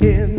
in